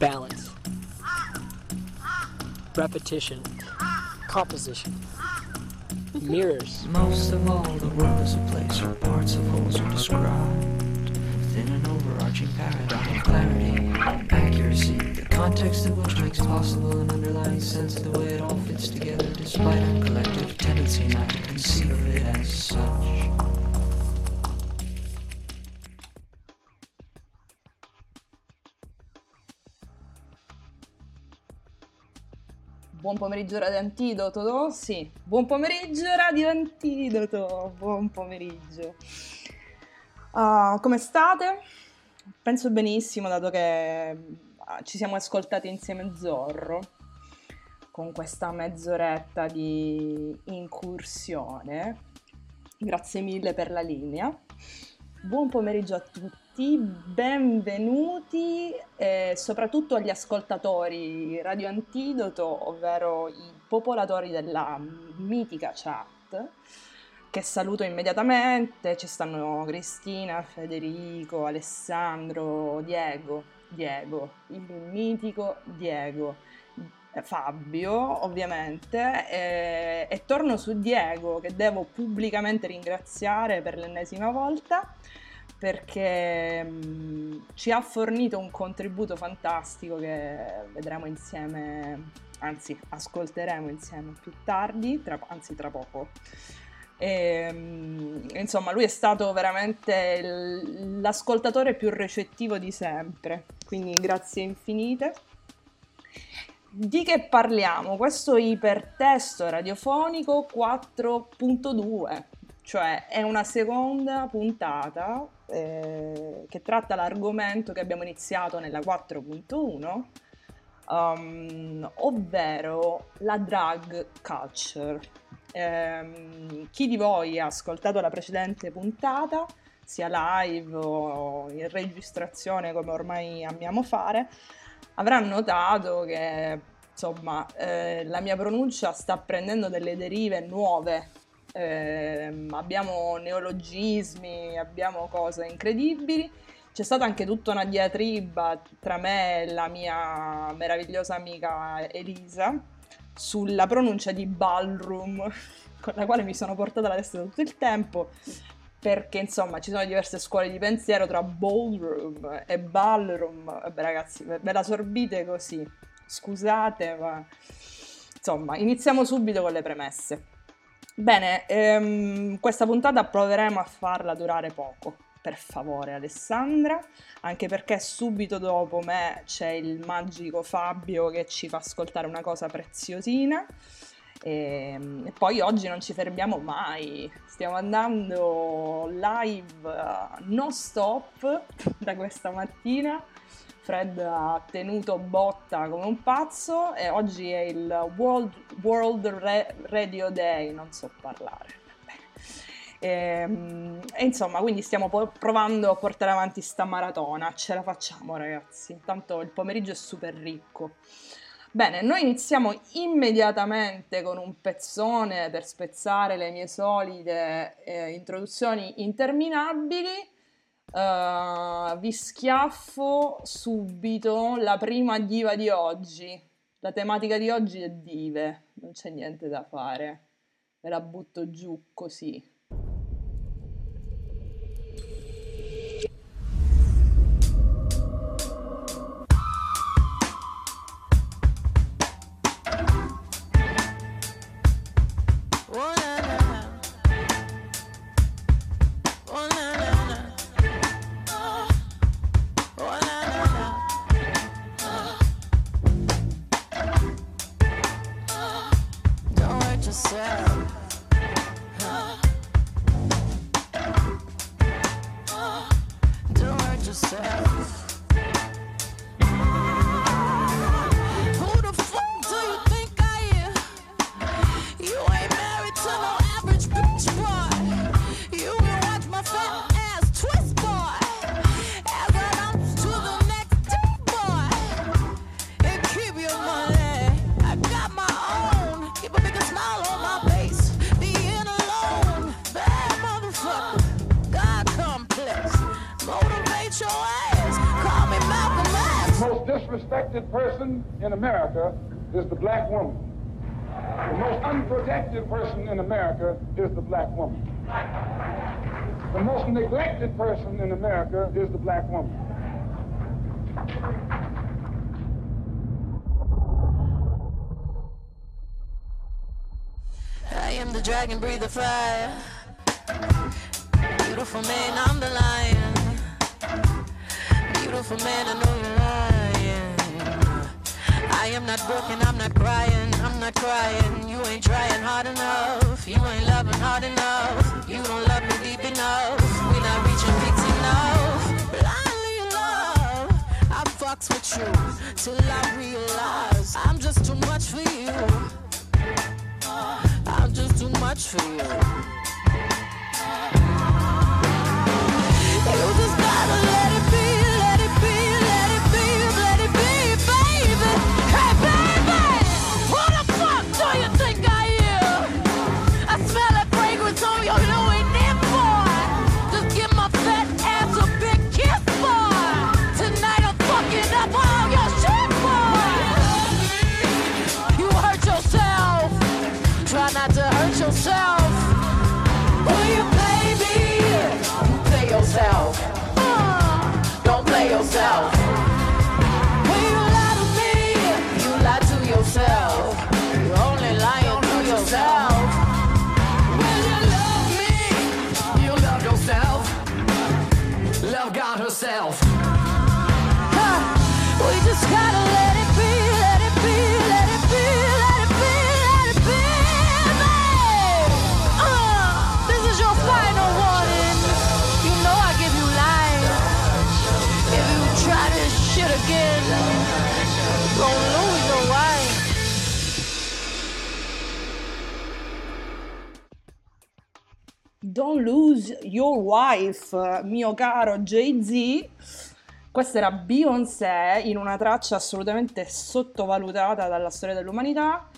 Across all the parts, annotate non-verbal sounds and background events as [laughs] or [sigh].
balance, repetition, composition, mirrors. Most of all, the world is a place where parts of wholes are described within an overarching paradigm of clarity, and accuracy, the context of which makes possible an underlying sense of the way it all fits together, despite our collective tendency not to conceive of it as such. Pomeriggio Radio Antidoto, sì, buon pomeriggio Radio Antidoto, buon pomeriggio. Uh, come state? Penso benissimo, dato che uh, ci siamo ascoltati insieme Zorro con questa mezz'oretta di incursione. Grazie mille per la linea. Buon pomeriggio a tutti, benvenuti eh, soprattutto agli ascoltatori Radio Antidoto, ovvero i popolatori della mitica chat, che saluto immediatamente. Ci stanno Cristina, Federico, Alessandro, Diego, Diego, il mitico Diego. Fabio, ovviamente, e, e, torno su Diego che devo pubblicamente ringraziare per l'ennesima volta perché mh, ci ha fornito un contributo fantastico che vedremo insieme, anzi ascolteremo insieme più tardi, tra, anzi tra poco. E, insomma, lui è stato veramente l'ascoltatore più recettivo di sempre, quindi grazie infinite. Di che parliamo? Questo ipertesto radiofonico 4.2, cioè è una seconda puntata eh, che tratta l'argomento che abbiamo iniziato nella 4.1, um, ovvero la drug culture. Eh, chi di voi ha ascoltato la precedente puntata, sia live o in registrazione come ormai amiamo fare, avrà notato che insomma eh, la mia pronuncia sta prendendo delle derive nuove. Eh, abbiamo neologismi, abbiamo cose incredibili. C'è stata anche tutta una diatriba tra me e la mia meravigliosa amica Elisa sulla pronuncia di ballroom, [laughs] con la quale mi sono portata la testa tutto il tempo perché insomma ci sono diverse scuole di pensiero tra ballroom e ballroom. Vabbè ragazzi, ve la sorbite così. Scusate, ma insomma, iniziamo subito con le premesse. Bene, ehm, questa puntata proveremo a farla durare poco. Per favore, Alessandra, anche perché subito dopo me c'è il magico Fabio che ci fa ascoltare una cosa preziosina. E, ehm, e, poi oggi non ci fermiamo mai, stiamo andando live uh, non stop da questa mattina. Fred ha tenuto botta come un pazzo e oggi è il World, World Radio Day, non so parlare. E, ehm, e, insomma, quindi stiamo provando a portare avanti sta maratona. Ce la facciamo, ragazzi. Intanto il pomeriggio è super ricco. Bene, noi iniziamo immediatamente con un pezzone per spezzare le mie solite eh, introduzioni interminabili. Uh, vi schiaffo subito la prima diva di oggi. La tematica di oggi è dive, non c'è niente da fare. Ve la butto giù così. America is the black woman. The most unprotected person in America is the black woman. The most neglected person in America is the black woman. I am the dragon, breathe the fire. Beautiful man, I'm the lion. Beautiful man, I know you're lying. I am not broken, I'm not crying, I'm not crying. You ain't trying hard enough. You ain't loving hard enough. You don't love me deep enough. We not reaching peaks enough. Blindly in love, I fucks with you till I realize I'm just too much for you. I'm just too much for. You Don't lose your wife, mio caro Jay-Z. Questa era Beyoncé in una traccia assolutamente sottovalutata dalla storia dell'umanità,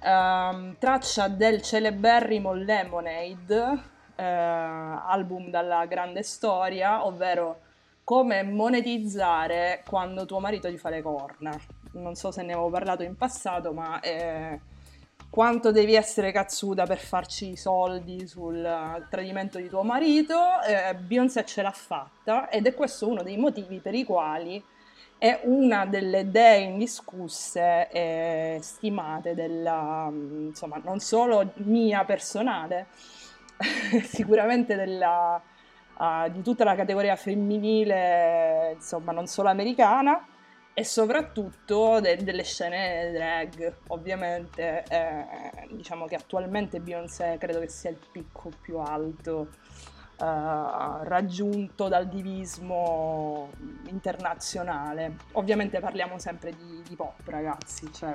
ehm, traccia del celeberrimo Lemonade, eh, album dalla grande storia, ovvero come monetizzare quando tuo marito ti fa le corna. Non so se ne avevo parlato in passato, ma eh, quanto devi essere cazzuta per farci i soldi sul eh, tradimento di tuo marito, eh, Beyoncé ce l'ha fatta ed è questo uno dei motivi per i quali è una delle dee indiscusse e stimate della, mm, insomma, non solo mia personale, [laughs] sicuramente della, ah, di tutta la categoria femminile, insomma, non solo americana, e soprattutto de- delle scene drag, ovviamente. eh, diciamo che attualmente Beyoncé credo che sia il picco più alto eh, raggiunto dal divismo internazionale. Ovviamente parliamo sempre di, di pop, ragazzi, cioè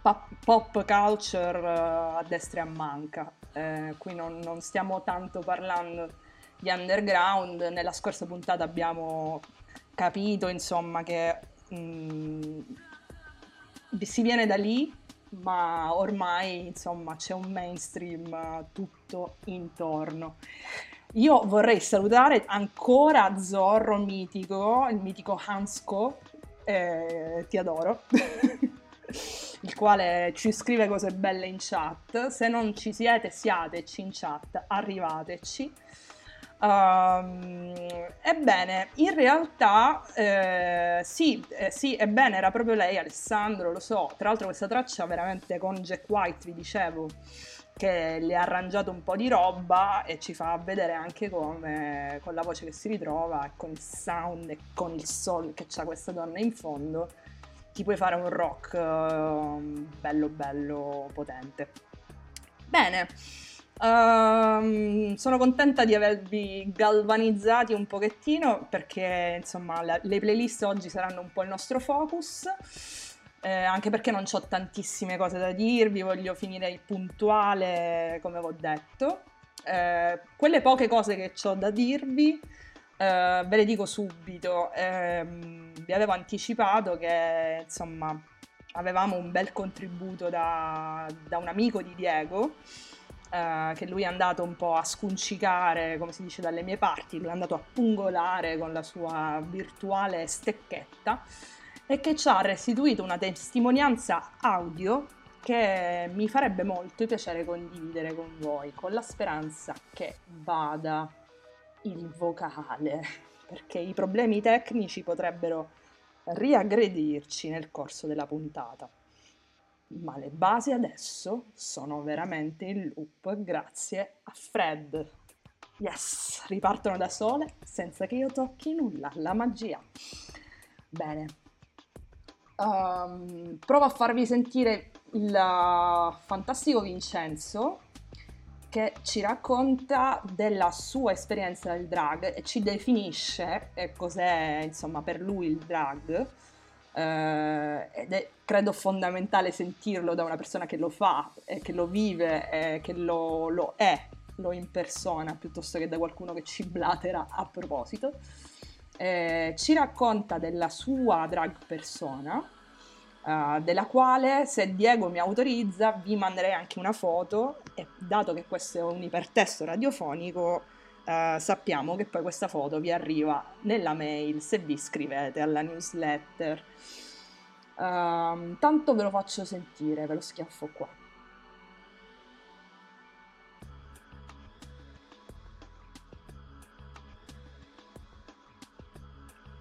pop, culture eh, a destra e a manca. Eh, qui non, non stiamo tanto parlando di underground. Nella scorsa puntata abbiamo capito, insomma, che mm, si viene da lì, ma ormai, insomma, c'è un mainstream tutto intorno. Io vorrei salutare ancora Zorro mitico, il mitico Hansko, eh, ti adoro, [laughs] il quale ci scrive cose belle in chat. Se non ci siete, siateci in chat, arrivateci. Um, ebbene, in realtà eh, sì, eh, sì, ebbene, era proprio lei, Alessandro, lo so. Tra l'altro questa traccia veramente con Jack White, vi dicevo, che le ha arrangiato un po' di roba e ci fa vedere anche come con la voce che si ritrova e con il sound e con il soul che c'ha questa donna in fondo, ti puoi fare un rock eh, bello bello potente. Bene. Ehm, sono contenta di avervi galvanizzati un pochettino perché insomma la- le playlist oggi saranno un po' il nostro focus, eh, anche perché non ho tantissime cose da dirvi, voglio finire il puntuale come ho detto. Eh, quelle poche cose che ho da dirvi eh, ve le dico subito. Ehm, vi avevo anticipato che insomma avevamo un bel contributo da, da un amico di Diego eh, che lui è andato un po' a scuncicare, come si dice dalle mie parti, lui è andato a pungolare con la sua virtuale stecchetta e che ci ha restituito una testimonianza audio che mi farebbe molto piacere condividere con voi, con la speranza che vada il vocale, perché i problemi tecnici potrebbero riaggredirci nel corso della puntata. Ma le basi adesso sono veramente in loop grazie a Fred. Yes, ripartono da sole senza che io tocchi nulla, la magia. Bene. Ehm, provo a farvi sentire il fantastico Vincenzo che ci racconta della sua esperienza del drag e ci definisce cos'è insomma per lui il drag eh, ed è credo fondamentale sentirlo da una persona che lo fa, eh, che lo vive, eh, che lo, lo è, lo impersona piuttosto che da qualcuno che ci blatera a proposito. Eh, ci racconta della sua drag persona uh, della quale se Diego mi autorizza vi manderei anche una foto e dato che questo è un ipertesto radiofonico uh, sappiamo che poi questa foto vi arriva nella mail se vi iscrivete alla newsletter. Uh, tanto ve lo faccio sentire, ve lo schiaffo qua.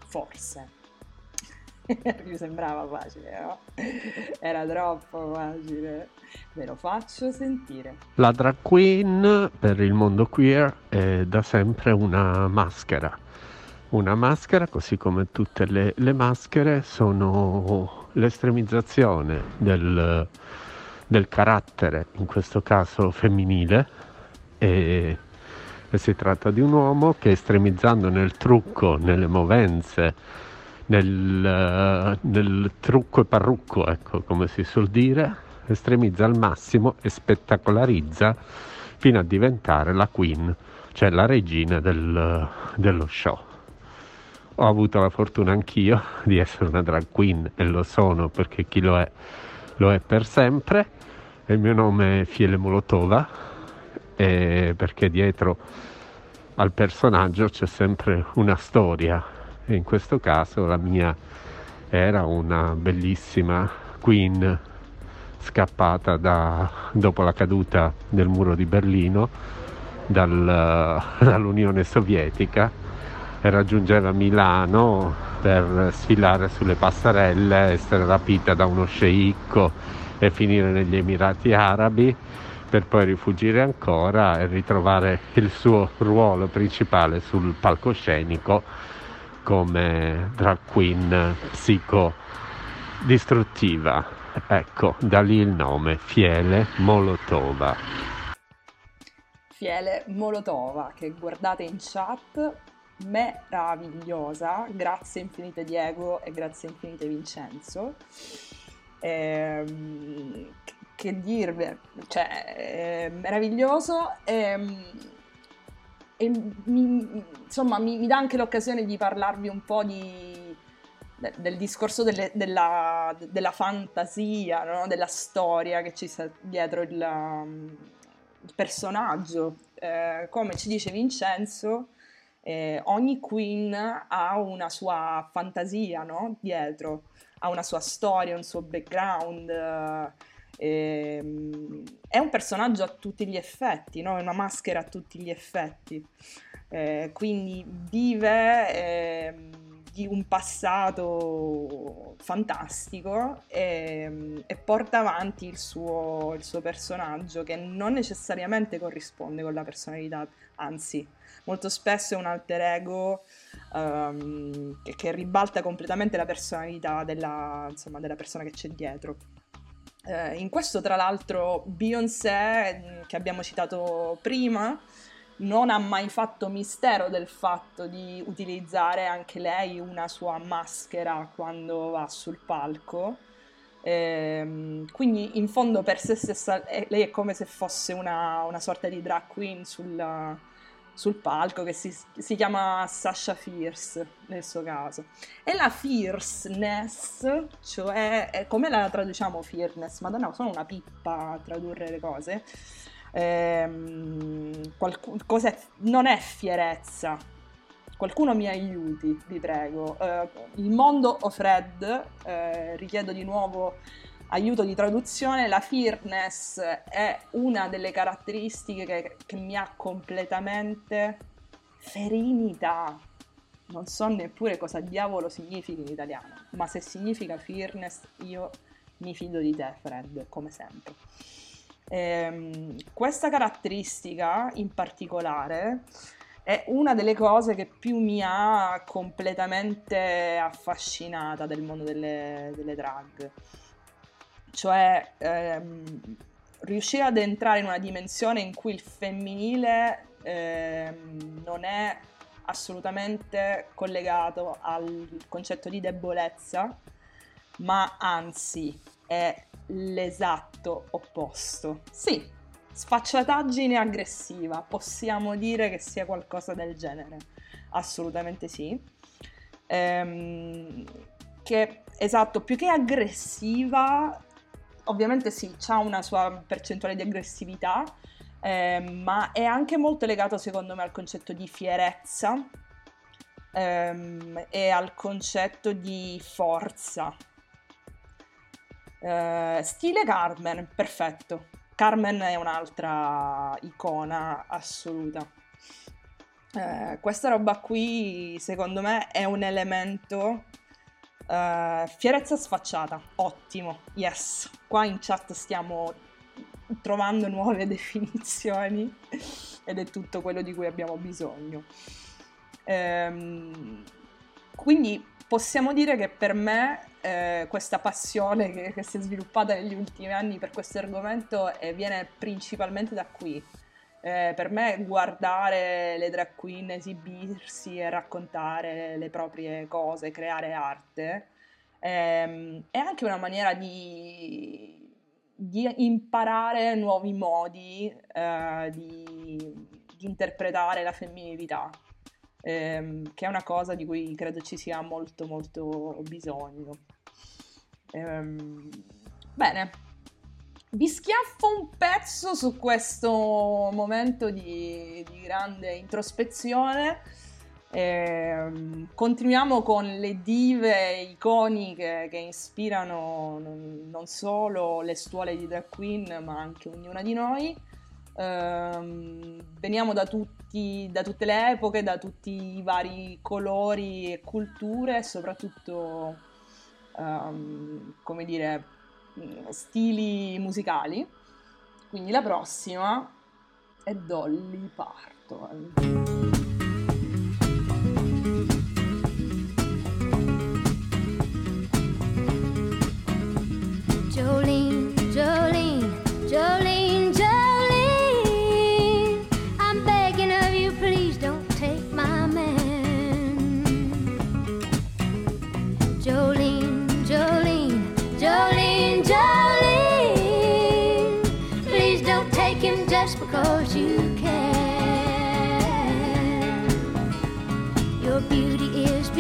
Forse. [laughs] Mi sembrava facile, no? Era troppo facile. Ve lo faccio sentire. La drag queen per il mondo queer è da sempre una maschera. Una maschera, così come tutte le, le maschere, sono l'estremizzazione del, del carattere, in questo caso femminile, e, e si tratta di un uomo che estremizzando nel trucco, nelle movenze, nel, nel trucco e parrucco, ecco, come si suol dire, estremizza al massimo e spettacolarizza fino a diventare la queen, cioè la regina del, dello show. Ho avuto la fortuna anch'io di essere una drag queen e lo sono perché chi lo è lo è per sempre. Il mio nome è Fiele Molotova perché dietro al personaggio c'è sempre una storia e in questo caso la mia era una bellissima queen scappata da, dopo la caduta del muro di Berlino dal, [laughs] dall'Unione Sovietica e raggiungeva Milano per sfilare sulle passerelle, essere rapita da uno sceicco e finire negli Emirati Arabi per poi rifugire ancora e ritrovare il suo ruolo principale sul palcoscenico come drag queen psicodistruttiva. Ecco, da lì il nome, Fiele Molotova. Fiele Molotova, che guardate in chat, meravigliosa, grazie infinite Diego e grazie infinite Vincenzo. Ehm, che dirvi, cioè, è meraviglioso. Ehm, e mi, insomma mi, mi, dà anche l'occasione di parlarvi un po' di, de, del discorso delle, della, della, fantasia, no? della storia che ci sta dietro il, il personaggio. Eh, come ci dice Vincenzo, eh, ogni queen ha una sua fantasia no? dietro, ha una sua storia, un suo background. Eh, Ehm, è un personaggio a tutti gli effetti, no? è una maschera a tutti gli effetti, eh, quindi vive eh, di un passato fantastico e, e porta avanti il suo, il suo, personaggio che non necessariamente corrisponde con la personalità, anzi molto spesso è un alter ego um, che, che, ribalta completamente la personalità della, insomma, della persona che c'è dietro. Eh, in questo, tra l'altro, Beyoncé, mm, che abbiamo citato prima, non ha mai fatto mistero del fatto di utilizzare anche lei una sua maschera quando va sul palco. Eh, quindi, in fondo, per se stessa, lei è come se fosse una, una sorta di drag queen sulla, sul palco che si, si, chiama Sasha Fierce nel suo caso. E la fierceness, cioè come la traduciamo fierceness? Madonna, sono una pippa a tradurre le cose. Ehm, qualc- non è fierezza, qualcuno mi aiuti, vi prego. Eh, il mondo of Red, eh, richiedo di nuovo aiuto di traduzione, la fearness è una delle caratteristiche che, che mi ha completamente ferinità. Non so neppure cosa diavolo significa in italiano, ma se significa fearness io mi fido di te, Fred, come sempre. Ehm, questa caratteristica in particolare è una delle cose che più mi ha completamente affascinata del mondo delle, delle drag. Cioè ehm, riuscire ad entrare in una dimensione in cui il femminile ehm, non è assolutamente collegato al concetto di debolezza, ma anzi è l'esatto opposto. Sì, sfacciataggine aggressiva, possiamo dire che sia qualcosa del genere, assolutamente sì. Ehm, che esatto, più che aggressiva, ovviamente sì, ha una sua percentuale di aggressività, eh, ma è anche molto legato secondo me al concetto di fierezza ehm, e al concetto di forza. Eh, stile Carmen, perfetto. Carmen è un'altra icona assoluta. Eh, questa roba qui, secondo me, è un elemento Uh, fierezza sfacciata, ottimo, yes. Qua in chat stiamo trovando nuove [laughs] definizioni ed è tutto quello di cui abbiamo bisogno. Um, quindi possiamo dire che per me eh, questa passione che, che, si è sviluppata negli ultimi anni per questo argomento eh, viene principalmente da qui. Eh, per me guardare le drag queen esibirsi e raccontare le proprie cose, creare arte, ehm, è anche una maniera di, di imparare nuovi modi eh, di, di, interpretare la femminilità, ehm, che è una cosa di cui credo ci sia molto molto bisogno. Ehm, bene, vi schiaffo un pezzo su questo momento di, di grande introspezione. Eh, continuiamo con le dive iconiche che ispirano non, solo le stuole di drag queen, ma anche ognuna di noi. Eh, veniamo da, tutti, da tutte le epoche, da tutti i vari colori e culture, soprattutto, um, come dire, stili musicali. Quindi la prossima è Dolly Parton.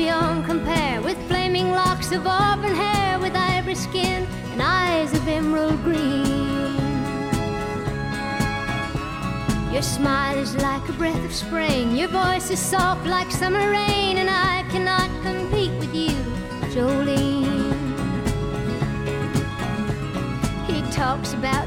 Beyond compare with flaming locks of auburn hair, with ivory skin and eyes of emerald green. Your smile is like a breath of spring, your voice is soft like summer rain, and I cannot compete with you, Jolene. He talks about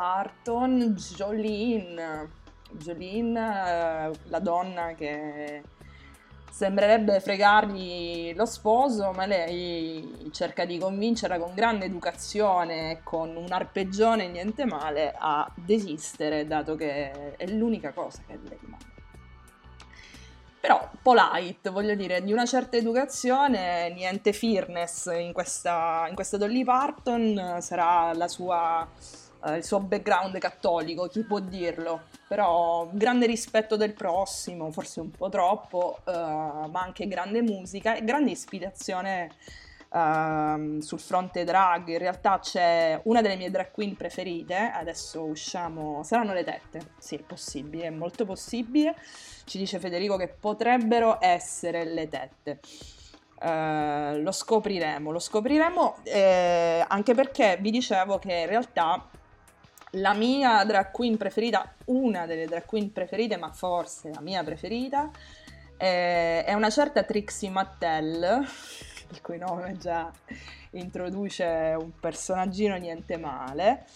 Parton, Jolene, Jolene, eh, la donna che sembrerebbe fregargli lo sposo, ma lei cerca di convincerla con grande educazione e con un arpeggione niente male a desistere, dato che è l'unica cosa che le rimane. Però polite, voglio dire, di una certa educazione, niente fearness in questa, in questa Dolly Parton, sarà la sua, eh, il suo background cattolico, chi può dirlo? Però grande rispetto del prossimo, forse un po' troppo, eh, ma anche grande musica e grande ispirazione ehm, sul fronte drag. In realtà c'è una delle mie drag queen preferite, adesso usciamo, saranno le tette, sì è possibile, è molto possibile, ci dice Federico che potrebbero essere le tette. Eh, lo scopriremo, lo scopriremo eh, anche perché vi dicevo che in realtà la mia drag queen preferita, una delle drag queen preferite, ma forse la mia preferita, eh, è una certa Trixie Mattel, [laughs] il cui nome già introduce un personaggino niente male.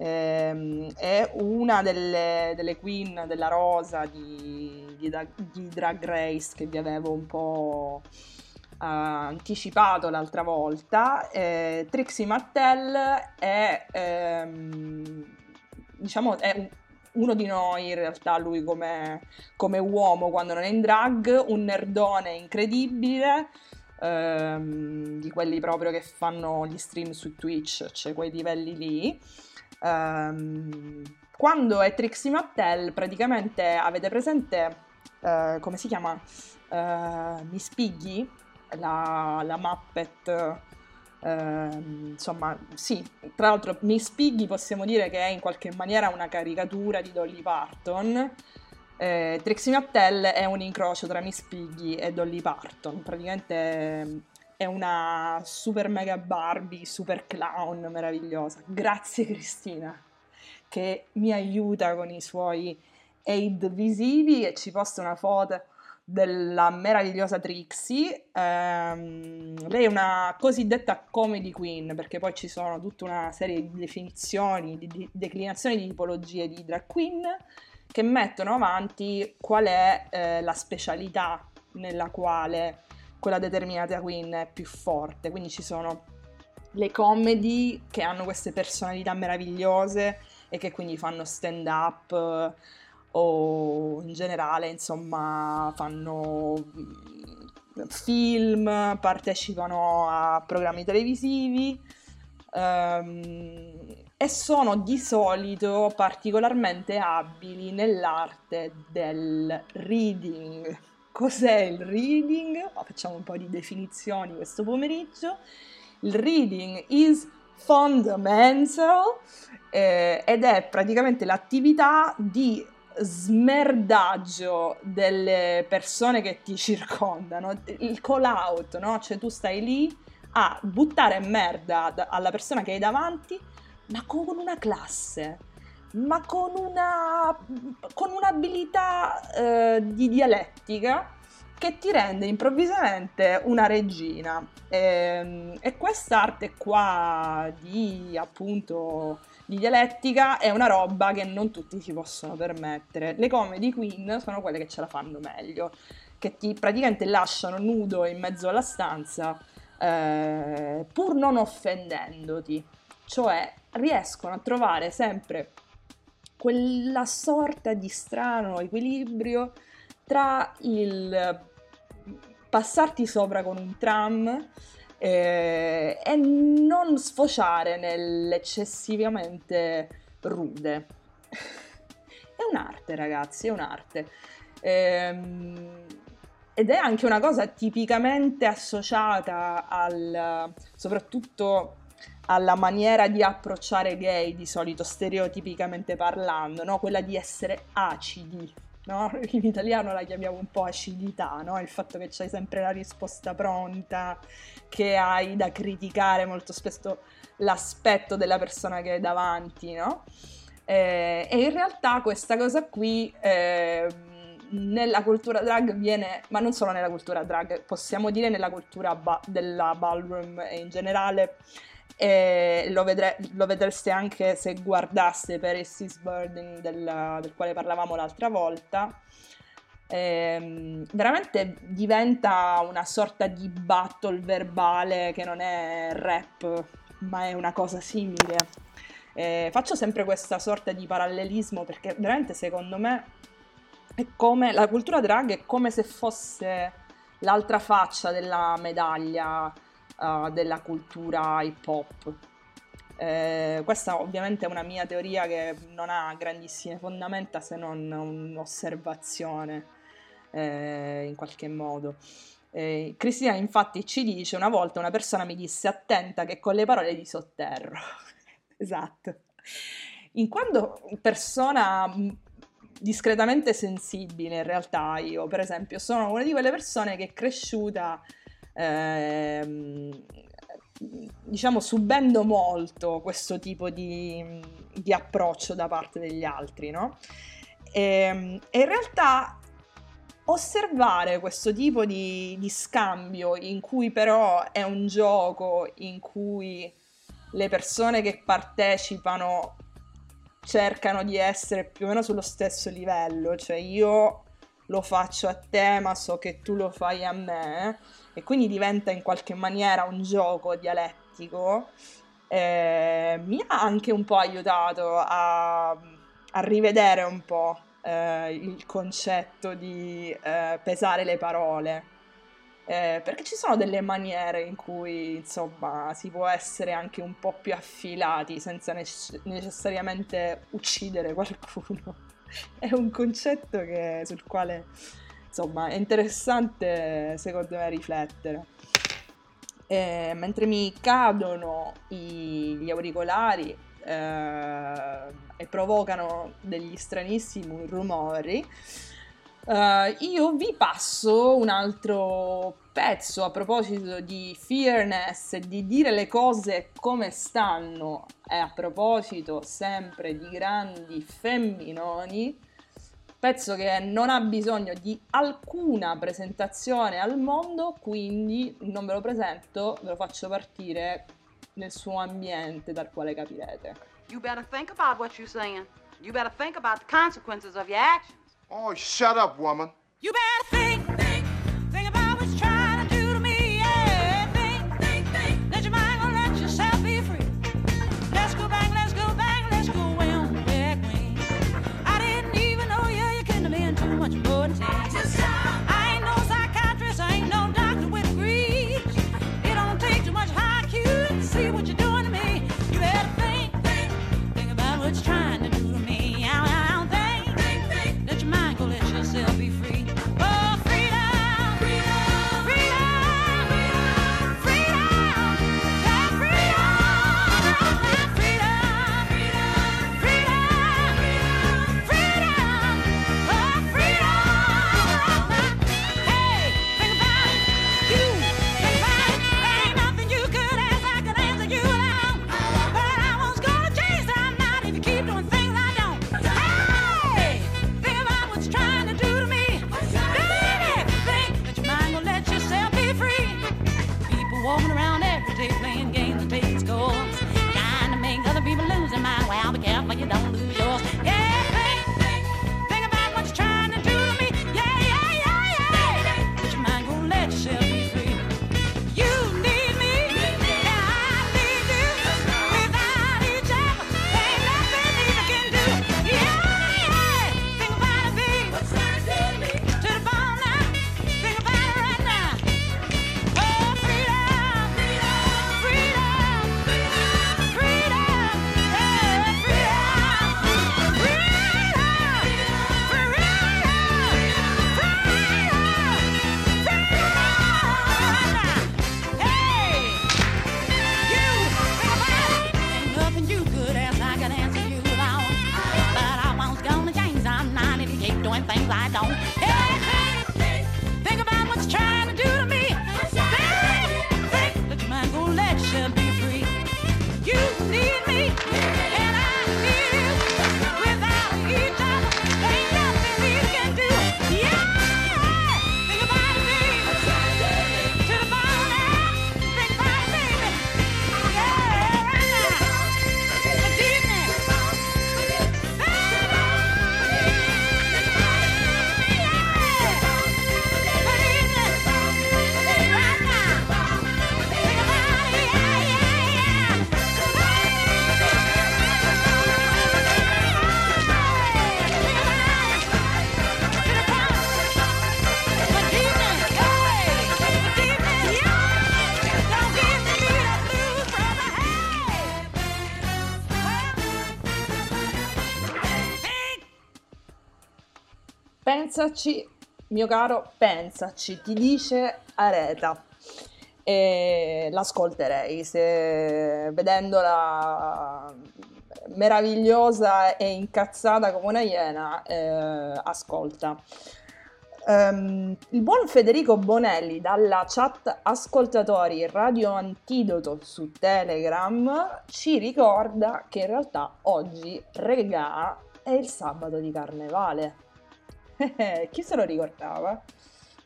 Ehm, è una delle, delle queen della rosa di, di, di Drag Race che vi avevo un po' eh, anticipato l'altra volta. Eh, Trixie Mattel è, ehm, diciamo, è un- uno di noi in realtà, lui come, come uomo quando non è in drag, un nerdone incredibile. ehm, di quelli proprio che fanno gli stream su Twitch, cioè quei livelli lì. Ehm, quando è Trixie Mattel, praticamente avete presente eh, come si chiama? Eh, Miss Piggy, la, la Muppet. Ehm, insomma, sì, tra l'altro Miss Piggy possiamo dire che è in qualche maniera una caricatura di Dolly Parton. Eh, Trixie Mattel è un incrocio tra Miss Piggy e Dolly Parton, praticamente ehm, è una super mega Barbie, super clown meravigliosa. Grazie Cristina che mi aiuta con i suoi aid visivi e ci posta una foto della meravigliosa Trixie. Ehm, lei è una cosiddetta comedy queen perché poi ci sono tutta una serie di definizioni, di, di declinazioni di tipologie di drag queen che mettono avanti qual è eh, la specialità nella quale quella determinata queen è più forte. Quindi ci sono le comedy che hanno queste personalità meravigliose e che quindi fanno stand up o in generale insomma fanno mm, film, partecipano a programmi televisivi ehm, e sono di solito particolarmente abili nell'arte del reading. Cos'è il reading? Facciamo un po' di definizioni questo pomeriggio. Il reading is fundamental eh, ed è praticamente l'attività di smerdaggio delle persone che ti circondano, il call out, no? Cioè tu stai lì a buttare merda da- alla persona che hai davanti, ma con una classe, ma con una con un'abilità eh, di dialettica che ti rende improvvisamente una regina. Ehm, E, quest'arte qua di appunto di dialettica è una roba che non tutti si possono permettere. Le comedy queen sono quelle che ce la fanno meglio, che ti praticamente lasciano nudo in mezzo alla stanza eh, pur non offendendoti, cioè riescono a trovare sempre quella sorta di strano equilibrio tra il passarti sopra con un tram eh, e non sfociare nell'eccessivamente rude. [laughs] È un'arte, ragazzi, è un'arte. Ehm, ed è anche una cosa tipicamente associata al, soprattutto alla maniera di approcciare gay, di solito stereotipicamente parlando, no? quella di essere acidi. No? [laughs] In italiano la chiamiamo un po' acidità, no? il fatto che c'hai sempre la risposta pronta, che hai da criticare molto spesso l'aspetto della persona che hai davanti, no? Eh, e in realtà questa cosa qui eh, nella cultura drag viene, ma non solo nella cultura drag, possiamo dire nella cultura ba- della ballroom in generale, E lo, vedre- lo vedreste anche se guardaste per Paris Burden del, del quale parlavamo l'altra volta. Ehm, veramente diventa una sorta di battle verbale che non è rap, ma è una cosa simile. Eh, faccio sempre questa sorta di parallelismo perché veramente secondo me è come la cultura drag è come se fosse l'altra faccia della medaglia uh, della cultura hip hop. Eh, questa ovviamente è una mia teoria che non ha grandissime fondamenta se non un'osservazione eh, in qualche modo. Eh, Cristina infatti ci dice una volta una persona mi disse attenta che con le parole di sotterro. [laughs] esatto. In quanto persona discretamente sensibile in realtà io, per esempio, sono una di quelle persone che è cresciuta ehm, diciamo subendo molto questo tipo di, di, approccio da parte degli altri, no? E, ehm, e in realtà osservare questo tipo di, di, scambio in cui però è un gioco in cui le persone che partecipano cercano di essere più o meno sullo stesso livello, cioè io lo faccio a te ma so che tu lo fai a me e quindi diventa in qualche maniera un gioco dialettico, eh, mi ha anche un po' aiutato a, a rivedere un po' eh, il concetto di eh, pesare le parole. Eh, perché ci sono delle maniere in cui insomma si può essere anche un po' più affilati senza nece- necessariamente uccidere qualcuno. [laughs] è un concetto che, sul quale insomma è interessante secondo me riflettere. E, mentre mi cadono i, gli auricolari eh, e provocano degli stranissimi rumori, Uh, io vi passo un altro pezzo a proposito di fairness e di dire le cose come stanno e a proposito sempre di grandi femminoni, pezzo che non ha bisogno di alcuna presentazione al mondo, quindi non ve lo presento, ve lo faccio partire nel suo ambiente dal quale capirete. You better think about what you're saying. You better think about the consequences of your actions. Oh, shut up, woman. You better think pensaci, mio caro, pensaci, ti dice Areta. E l'ascolterei se vedendola meravigliosa e incazzata come una iena, eh, ascolta. Ehm, il buon Federico Bonelli dalla chat ascoltatori Radio Antidoto su Telegram ci ricorda che in realtà oggi, regà, è il sabato di carnevale. Chi se lo ricordava?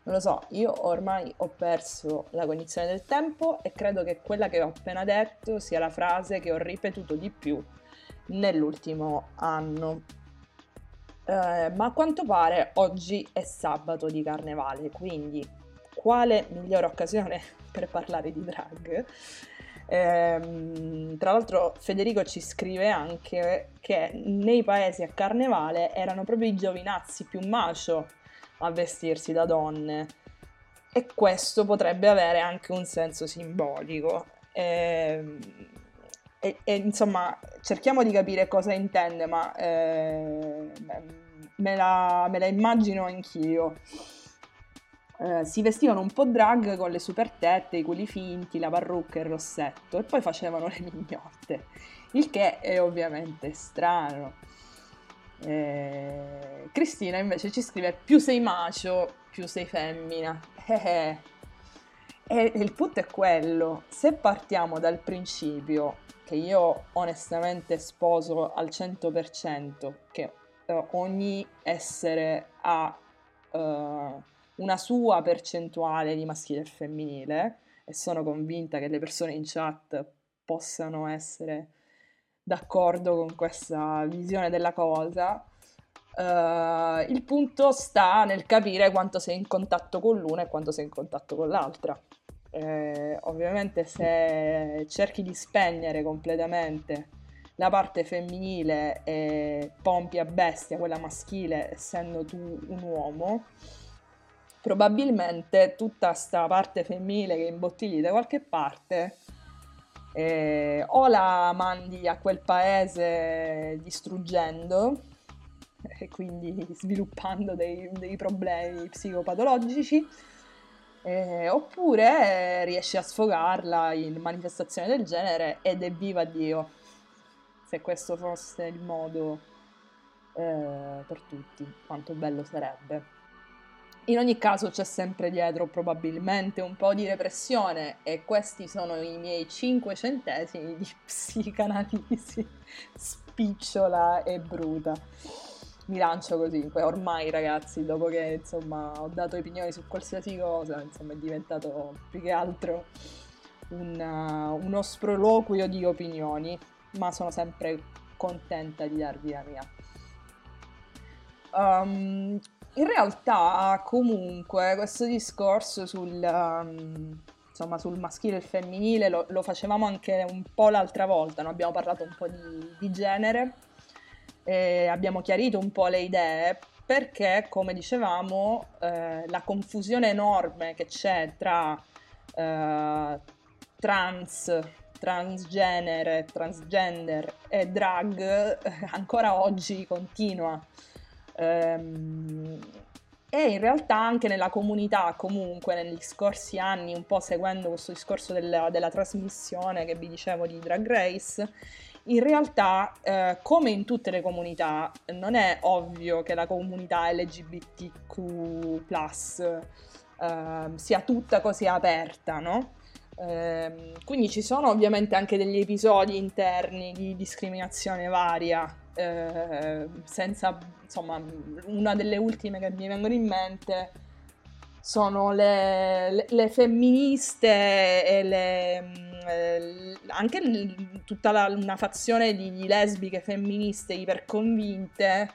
Non lo so, io ormai ho perso la cognizione del tempo e credo che quella che ho appena detto sia la frase che ho ripetuto di più nell'ultimo anno. Eh, ma a quanto pare oggi è sabato di carnevale, quindi quale migliore occasione [laughs] per parlare di drag? Ehm, tra l'altro Federico ci scrive anche che nei paesi a carnevale erano proprio i giovinazzi più macio a vestirsi da donne e questo potrebbe avere anche un senso simbolico. Ehm, e, e, insomma, cerchiamo di capire cosa intende, ma eh, me, la, me, la, immagino anch'io. Eh, si vestivano un po' drag con le super tette, i culi finti, la parrucca e il rossetto e poi facevano [laughs] le mignotte, il che è ovviamente strano. Eh, Cristina invece ci scrive più sei macio, più sei femmina. [laughs] Eh, e il punto è quello, se partiamo dal principio che io onestamente sposo al 100%, che uh, ogni essere ha uh, una sua percentuale di maschile e femminile e sono convinta che le persone in chat possano essere d'accordo con questa visione della cosa. Uh, il punto sta nel capire quanto sei in contatto con l'una e quanto sei in contatto con l'altra. Eh, ovviamente se cerchi di spegnere completamente la parte femminile e pompi a bestia quella maschile essendo tu un uomo, probabilmente tutta questa parte femminile che imbottigli da qualche parte eh, o la mandi a quel paese distruggendo e quindi sviluppando dei, dei problemi psicopatologici eh, oppure riesci a sfogarla in manifestazioni del genere ed è viva Dio, se questo fosse il modo eh, per tutti, quanto bello sarebbe. In ogni caso c'è sempre dietro probabilmente un po' di repressione e questi sono i miei 5 centesimi di [laughs] psicanalisi spicciola e bruta mi lancio così. Ormai ragazzi, dopo che insomma ho dato opinioni su qualsiasi cosa, insomma è diventato più che altro un, uh, uno sproloquio di opinioni, ma sono sempre contenta di darvi la mia. Um, in realtà comunque questo discorso sul, um, insomma, sul maschile e il femminile lo, lo, facevamo anche un po' l'altra volta, no? abbiamo parlato un po' di, di genere eh, abbiamo chiarito un po' le idee perché, come dicevamo, eh, la confusione enorme che c'è tra eh, trans, transgenere, transgender e drag eh, ancora oggi continua. Ehm, e in realtà anche nella comunità, comunque, negli scorsi anni, un po' seguendo questo discorso della, della trasmissione che vi dicevo di Drag Race, in realtà, eh, come in tutte le comunità, non è ovvio che la comunità LGBTQ eh, sia tutta così aperta, no? Eh, quindi ci sono ovviamente anche degli episodi interni di discriminazione varia, eh, senza, insomma, una delle ultime che mi vengono in mente sono le, le, le femministe e le, eh, anche tutta la, una fazione di, di, lesbiche femministe iperconvinte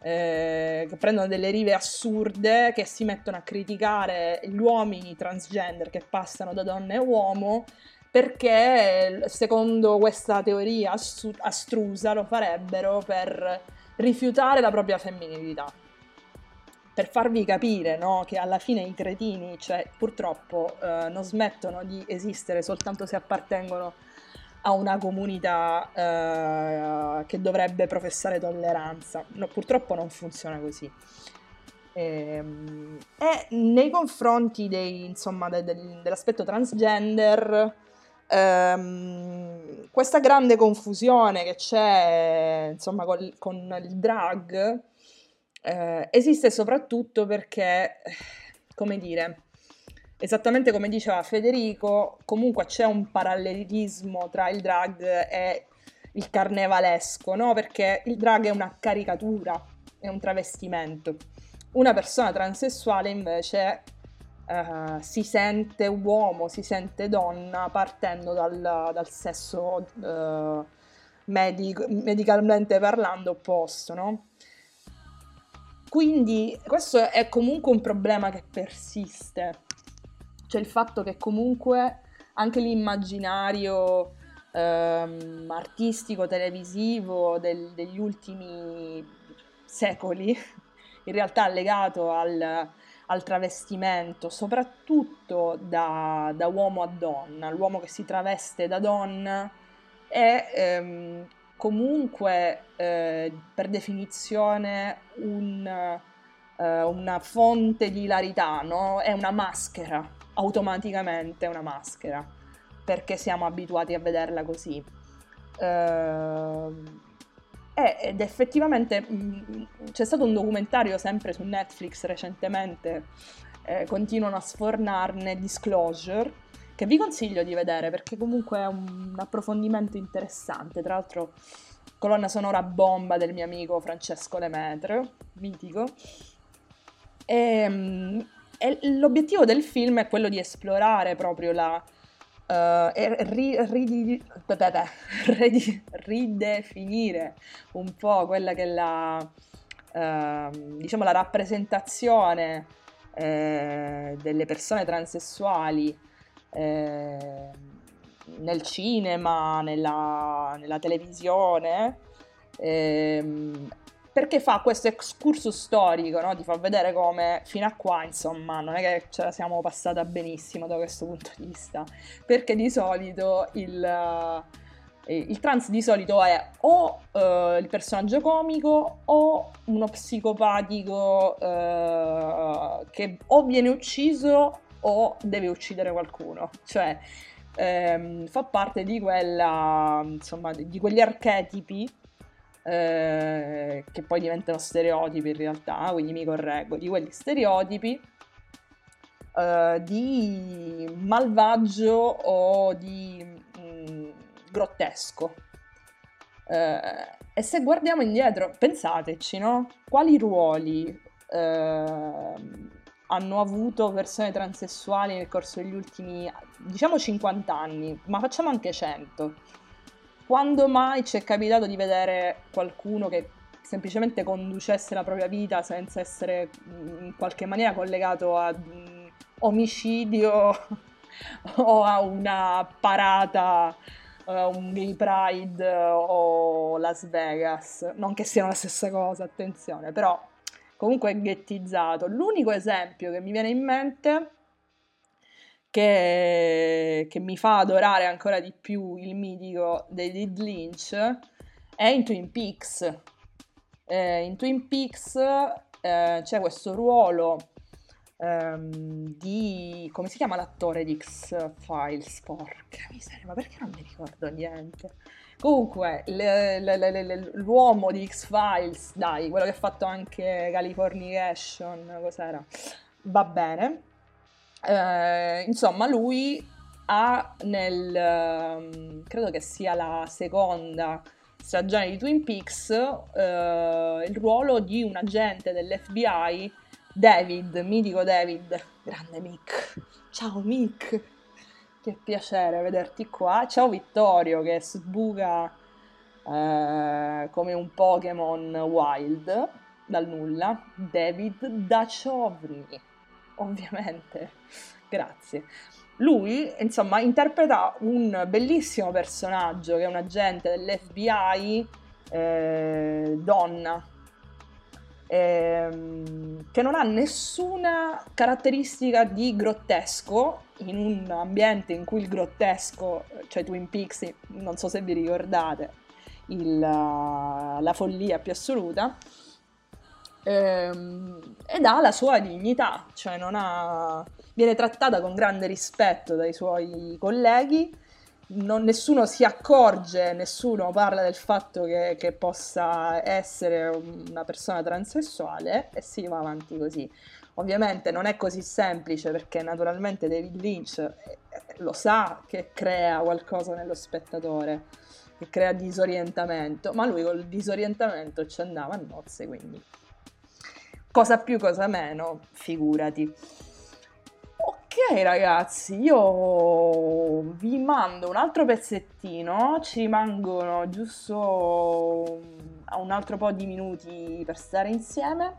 eh, che prendono delle rive assurde che si mettono a criticare gli uomini transgender che passano da donna e uomo perché secondo questa teoria astrusa lo farebbero per rifiutare la propria femminilità per farvi capire no, che alla fine i cretini, cioè, purtroppo eh, non smettono di esistere soltanto se appartengono a una comunità eh, che dovrebbe professare tolleranza. No, purtroppo non funziona così. Ehm, e nei confronti dei, insomma, de- del- dell'aspetto transgender, ehm, questa grande confusione che c'è insomma, col- con il drag eh, esiste soprattutto perché, come dire, esattamente come diceva Federico, comunque c'è un parallelismo tra il drag e il carnevalesco, no? Perché il drag è una caricatura, è un travestimento. Una persona transessuale invece eh, si sente uomo, si sente donna partendo dal, dal sesso eh, medico- medicalmente parlando opposto, no? Quindi questo è comunque un problema che persiste, cioè il fatto che comunque anche l'immaginario ehm, artistico, televisivo del- degli ultimi secoli, [laughs] in realtà legato al, al travestimento, soprattutto da, da uomo a donna, l'uomo che si traveste da donna è ehm, comunque eh, per definizione un, eh, una fonte di ilarità, no? È una maschera, automaticamente una maschera, perché siamo abituati a vederla così. Ehm, e- ed effettivamente mh, c'è stato un documentario sempre su Netflix recentemente, eh, continuano a sfornarne Disclosure, che vi consiglio di vedere perché comunque è un approfondimento interessante. Tra l'altro, colonna sonora bomba del mio amico Francesco Lemaitre, mitico. E, mm, e l'obiettivo del film è quello di esplorare proprio la. Eh, e ri- beh, [laughs] ridi- ridefinire un po' quella che è la, ehm, diciamo, la rappresentazione eh, delle persone transessuali eh, nel cinema, nella, nella televisione, ehm, perché fa questo excursus storico, no? Ti fa vedere come fino a qua, insomma, non è che ce la siamo passata benissimo da questo punto di vista, perché di solito il, eh, il trans di solito è o eh, il personaggio comico o uno psicopatico eh, che o viene ucciso o deve uccidere qualcuno, cioè ehm, fa parte di quella, insomma, di quegli archetipi eh, che poi diventano stereotipi in realtà, quindi mi correggo, di quegli stereotipi eh, di malvagio o di mm, grottesco. Eh, e se guardiamo indietro, pensateci, no? Quali ruoli ehm, hanno avuto persone transessuali nel corso degli ultimi, diciamo 50 anni, ma facciamo anche 100. Quando mai ci è capitato di vedere qualcuno che semplicemente conducesse la propria vita senza essere mm, in qualche maniera collegato ad un omicidio [laughs] o a una parata, eh, un gay pride o Las Vegas? Non che siano la stessa cosa, attenzione, però comunque ghettizzato. L'unico esempio che mi viene in mente che, che mi fa adorare ancora di più il mitico David Lynch è in Twin Peaks. Eh, in Twin Peaks eh, c'è questo ruolo ehm, di... come si chiama l'attore di X-Files? Porca miseria, ma perché non mi ricordo niente? Comunque, le- le- le- l'uomo di X-Files, dai, quello che ha fatto anche Californication, cos'era? Va bene. Eh, insomma, lui ha nel, ehm, credo che sia la seconda stagione di Twin Peaks, eh, il ruolo di un agente dell'FBI, David, mitico David, grande Mick. Ciao Mick, che piacere vederti qua. Ciao Vittorio che sbuca eh, come un Pokémon wild dal nulla. David Dachovny, ovviamente. Grazie. Lui, insomma, interpreta un bellissimo personaggio che è un agente dell'FBI, eh, donna, ehm, che non ha nessuna caratteristica di grottesco in un ambiente in cui il grottesco, cioè Twin Peaks, non so se vi ricordate, il- la follia più assoluta. Ehm, ed ha la sua dignità, cioè non ha, viene trattata con grande rispetto dai suoi colleghi, non- nessuno si accorge, nessuno parla del fatto che, che possa essere una persona transessuale e si va avanti così. Ovviamente non è così semplice perché naturalmente David Lynch eh, lo sa che crea qualcosa nello spettatore, che crea disorientamento, ma lui col disorientamento ci andava a nozze, quindi cosa più, cosa meno, figurati. Ok ragazzi, io vi mando un altro pezzettino, ci rimangono giusto un altro po' di minuti per stare insieme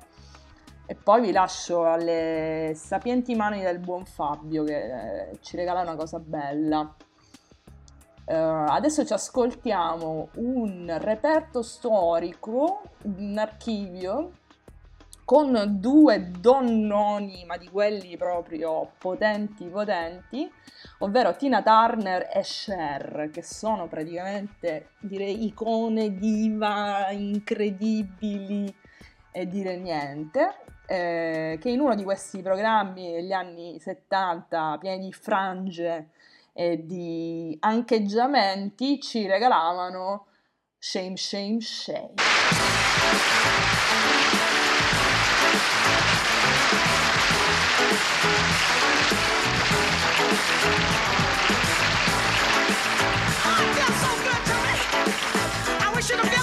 e poi vi lascio alle sapienti mani del buon Fabio che eh, ci regala una cosa bella. Eh, adesso ci ascoltiamo un reperto storico, un archivio con due donnoni, ma di quelli proprio potenti potenti, ovvero Tina Turner e Cher, che sono praticamente, direi, icone diva incredibili e dire niente, eh, che in uno di questi programmi degli anni 70, pieni di frange e di ancheggiamenti, ci regalavano Shame, Shame, Shame. Oh, it feels so good to me. I wish you could feel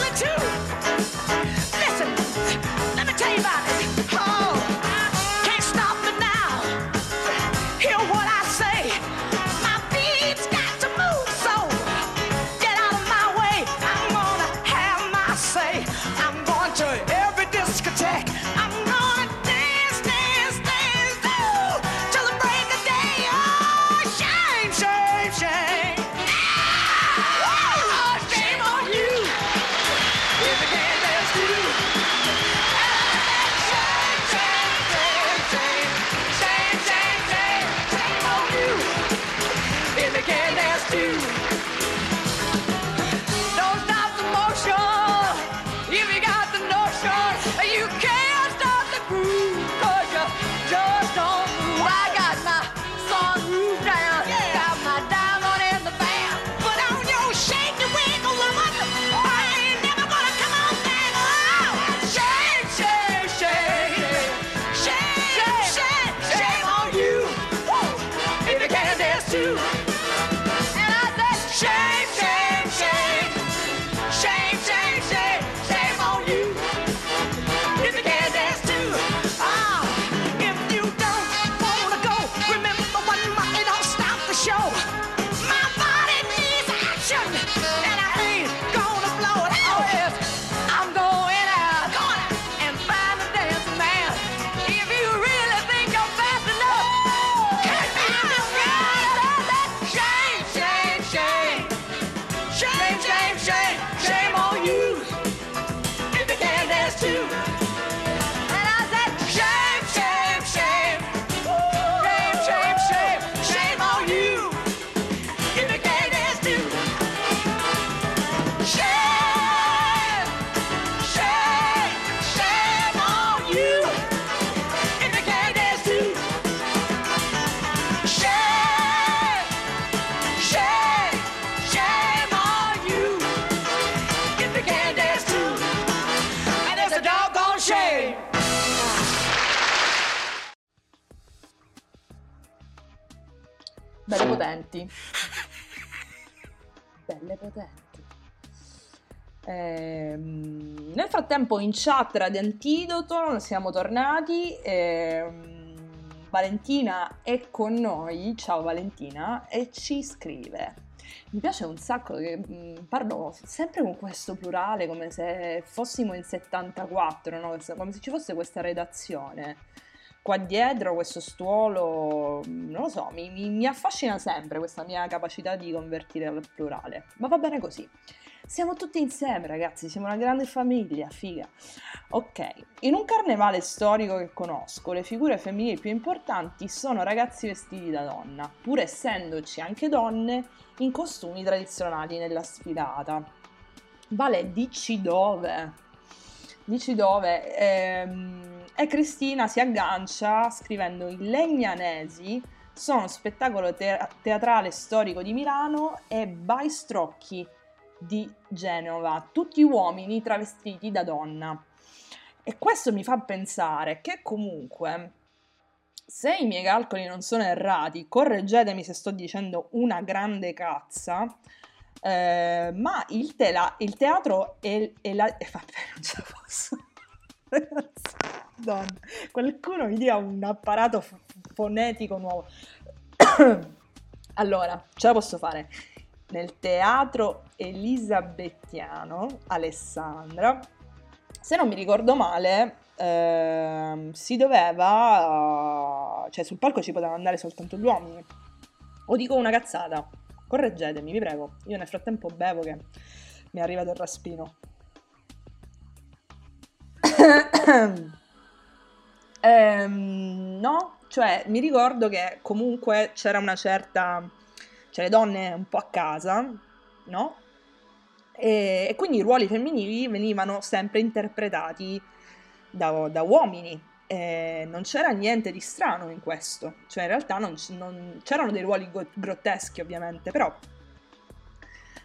potenti. Belle potenti. Ehm, nel frattempo in chat Radio Antidoto siamo tornati. ehm, Valentina è con noi. Ciao Valentina. E ci scrive. Mi piace un sacco che mm, parlo sempre con questo plurale come se fossimo in 74, no? come se ci fosse questa redazione qua dietro questo stuolo, non lo so, mi, mi- mi affascina sempre questa mia capacità di convertire al plurale, ma va bene così. Siamo tutti insieme, ragazzi, siamo una grande famiglia, figa. Ok, in un carnevale storico che conosco, le figure femminili più importanti sono ragazzi vestiti da donna, pur essendoci anche donne in costumi tradizionali nella sfilata. Vale, dici dove? dici dove, ehm, e Cristina si aggancia scrivendo i Legnanesi sono spettacolo te- teatrale storico di Milano e Baistrocchi di Genova, tutti uomini travestiti da donna. E questo mi fa pensare che comunque, se i miei calcoli non sono errati, correggetemi se sto dicendo una grande cazza, eh, ma il, tela- il teatro e, e la... eh, [laughs] vabbè, non ce la posso. [laughs] Ragazzi, qualcuno mi dia un apparato f- fonetico nuovo. [coughs] allora, ce la posso fare. Nel teatro elisabettiano, Alessandra, se non mi ricordo male, ehm, si doveva... cioè sul palco ci potevano andare soltanto gli uomini. O dico una cazzata. Correggetemi, vi prego. Io nel frattempo bevo che mi è arrivato il raspino. [coughs] Ehm, no, cioè mi ricordo che comunque c'era una certa... cioè le donne un po' a casa, no? E, e quindi i ruoli femminili venivano sempre interpretati da, da uomini. E non c'era niente di strano in questo, cioè in realtà non, non- c'erano dei ruoli go- grotteschi ovviamente, però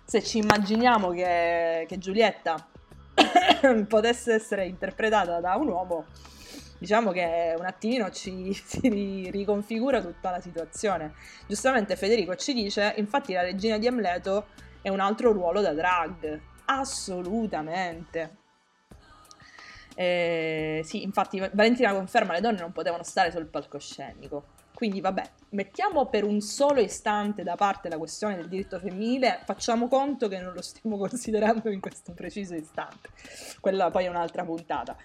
se ci immaginiamo che, che Giulietta [coughs] potesse essere interpretata da un uomo, diciamo che un attimino ci [laughs] si ri- riconfigura tutta la situazione. Giustamente Federico ci dice, infatti la regina di Amleto è un altro ruolo da drag, assolutamente. Eh, sì, infatti Valentina conferma le donne non potevano stare sul palcoscenico. Quindi vabbè, mettiamo per un solo istante da parte la questione del diritto femminile, facciamo conto che non lo stiamo [laughs] considerando in questo preciso istante. Quella poi è un'altra puntata.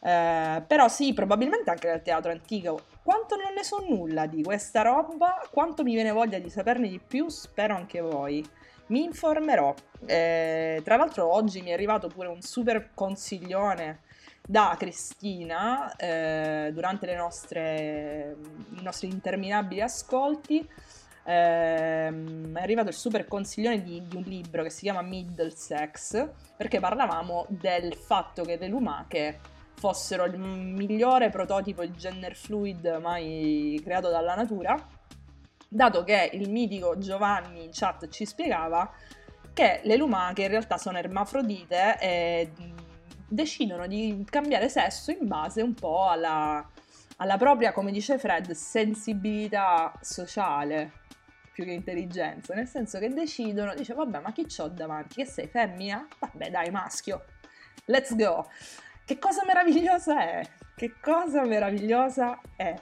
Eh, però sì, probabilmente anche nel teatro antico. Quanto non ne so nulla di questa roba, quanto mi viene voglia di saperne di più, spero anche voi. Mi informerò. Eh, tra l'altro oggi mi è arrivato pure un super consiglione da Cristina eh, durante nostre, i nostri interminabili ascolti. Ehm, è arrivato il super consiglione di, di un libro che si chiama Middlesex perché parlavamo del fatto che le lumache fossero il migliore prototipo di gender fluid mai creato dalla natura, dato che il mitico Giovanni in chat ci spiegava che le lumache in realtà sono ermafrodite e decidono di cambiare sesso in base un po' alla, alla propria, come dice Fred, sensibilità sociale più che intelligenza, nel senso che decidono, dice vabbè ma chi c'ho davanti, che sei femmina? Vabbè dai maschio, let's go. Che cosa meravigliosa è, che cosa meravigliosa è.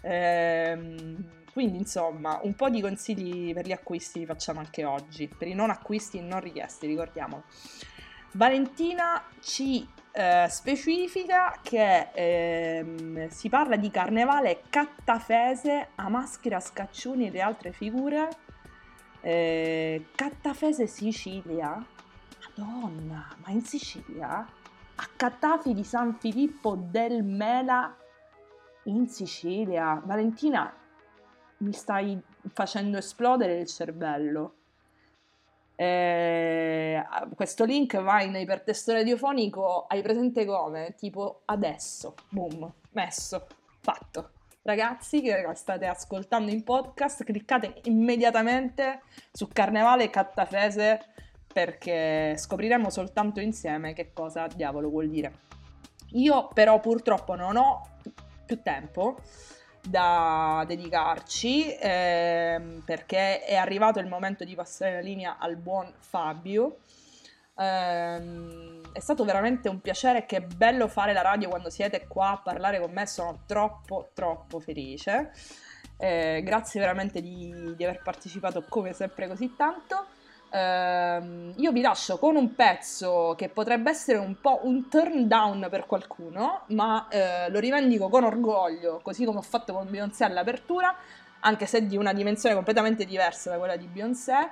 Ehm, quindi insomma un po' di consigli per gli acquisti li facciamo anche oggi, per i non acquisti non richiesti, ricordiamolo. Valentina ci eh, specifica che ehm, si parla di carnevale cattafese a maschera scaccioni e altre figure. Eh, cattafese Sicilia? Madonna, ma in Sicilia? A Cattafi di San Filippo del Mela in Sicilia. Valentina, mi stai facendo esplodere il cervello. Eh, questo link va in ipertesto radiofonico, hai presente come? Tipo adesso, boom, messo, fatto. Ragazzi che state ascoltando in podcast, cliccate immediatamente su Carnevale Cattafese perché scopriremo soltanto insieme che cosa diavolo vuol dire. Io però purtroppo non ho più tempo da dedicarci ehm, perché è arrivato il momento di passare la linea al buon Fabio. Ehm, è stato veramente un piacere, che bello fare la radio quando siete qua a parlare con me, sono troppo troppo felice. Eh, grazie veramente di, di aver partecipato come sempre così tanto. Ehm, io vi lascio con un pezzo che potrebbe essere un po' un turn down per qualcuno, ma eh, lo rivendico con orgoglio, così come ho fatto con Beyoncé all'apertura, anche se di una dimensione completamente diversa da quella di Beyoncé.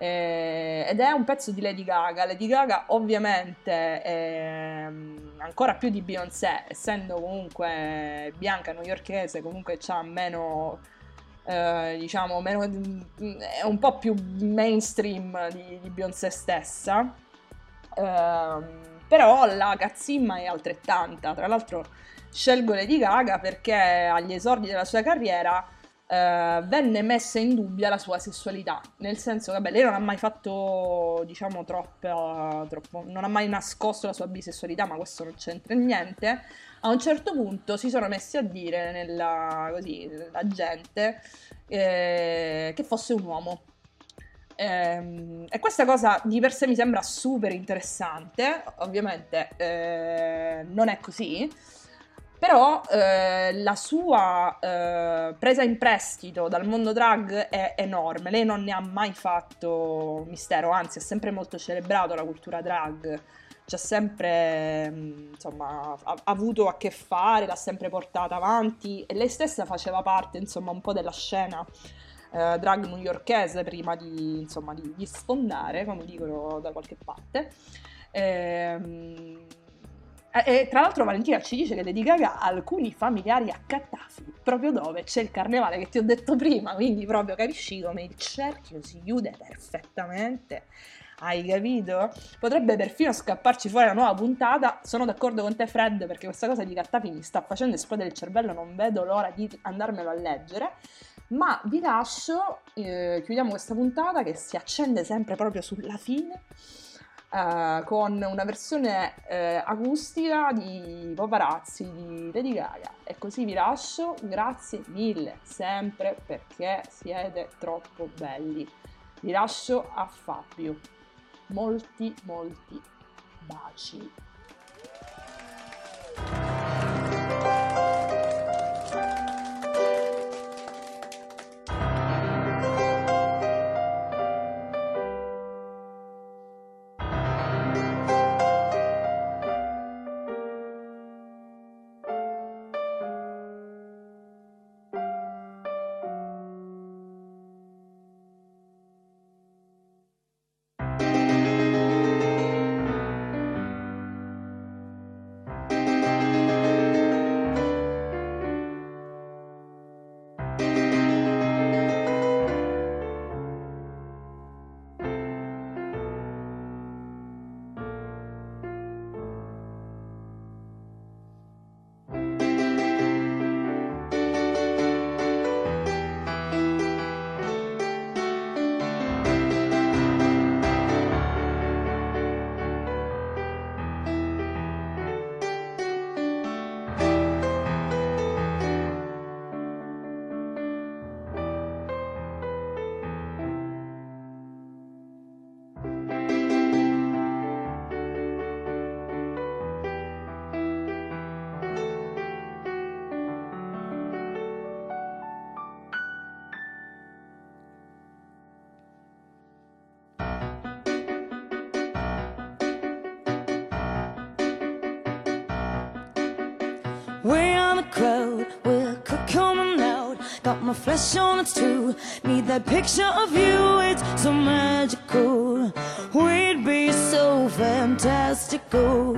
eh, ed è un pezzo di Lady Gaga. Lady Gaga, ovviamente, ehm, ancora più di Beyoncé, essendo comunque bianca newyorkese, comunque ha meno eh, diciamo, meno, è un po' più mainstream di, di Beyoncé stessa. Ehm, però la cazzimma è altrettanta. Tra l'altro scelgo Lady Gaga perché agli esordi della sua carriera eh, venne messa in dubbio la sua sessualità, nel senso che vabbè, lei non ha mai fatto, diciamo, troppo, troppo, non ha mai nascosto la sua bisessualità, ma questo non c'entra niente. A un certo punto si sono messi a dire nella, così, la gente eh, che fosse un uomo. Ehm, e questa cosa di per sé mi sembra super interessante, ovviamente eh, non è così, però eh, la sua eh, presa in prestito dal mondo drag è enorme, lei non ne ha mai fatto mistero, anzi ha sempre molto celebrato la cultura drag, ha sempre mh, insomma, ha, avuto a che fare, l'ha sempre portata avanti e lei stessa faceva parte insomma un po' della scena eh, drag newyorkese prima di, insomma, di, di sfondare, come dicono da qualche parte. Ehm, e tra l'altro Valentina ci dice che Lady Gaga ha alcuni familiari a Cattafi, proprio dove c'è il carnevale che ti ho detto prima, quindi proprio capisci come il cerchio si chiude perfettamente. Hai capito? Potrebbe perfino scapparci fuori la nuova puntata. Sono d'accordo con te, Fred, perché questa cosa di Cattafi mi sta facendo esplodere il cervello. Non vedo l'ora di andarmelo a leggere. Ma vi lascio, eh, chiudiamo questa puntata che si accende sempre proprio sulla fine. eh, con una versione eh, acustica di Paparazzi di Lady Gaga e così vi lascio grazie mille sempre perché siete troppo belli vi lascio a Fabio molti molti baci my flesh on its too. Need that picture of you, it's so magical. We'd be so fantastical.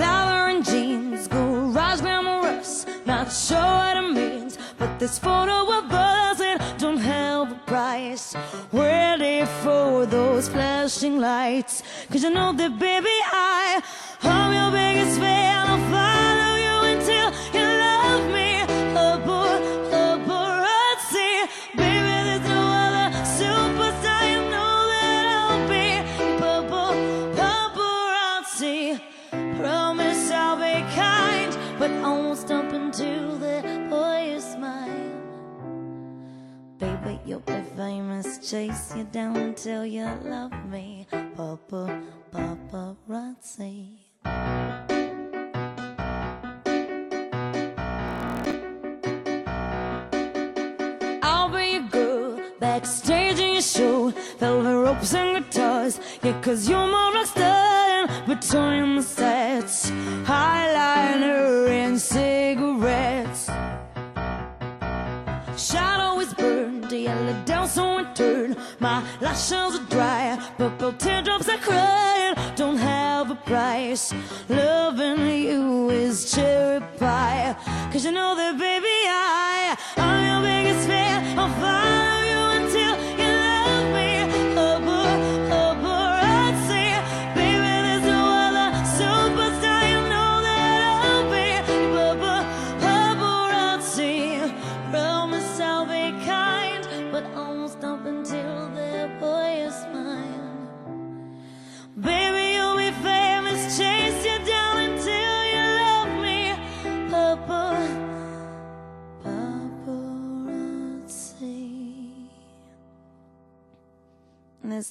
Leather and jeans, garage glamorous. Not sure what it means, but this photo of us, it don't have a price. Ready for those flashing lights. Cause you know that, baby, I, Chase you down till you love me. Papa, paparazzi. I'll be your girl, backstage in your show. Velvet ropes and guitars. Yeah, cause you're more rock star than between the sets. Eyeliner and cigarettes. Shadow is burned, yellow down so it turned. My lashes are dry, purple teardrops are crying. Don't have a price. Loving you is cherry pie. Cause you know that, baby, I, I'm your biggest fan. I'll follow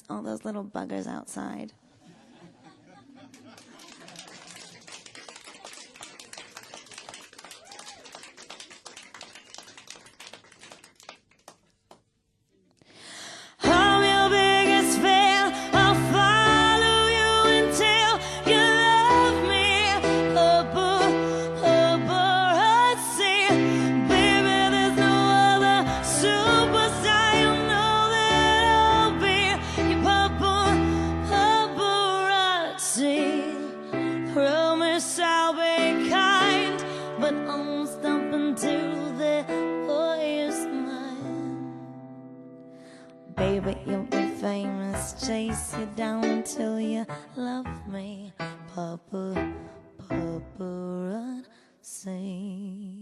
all those little buggers outside. Please sit down until you love me, Papa, Papa, run, sing.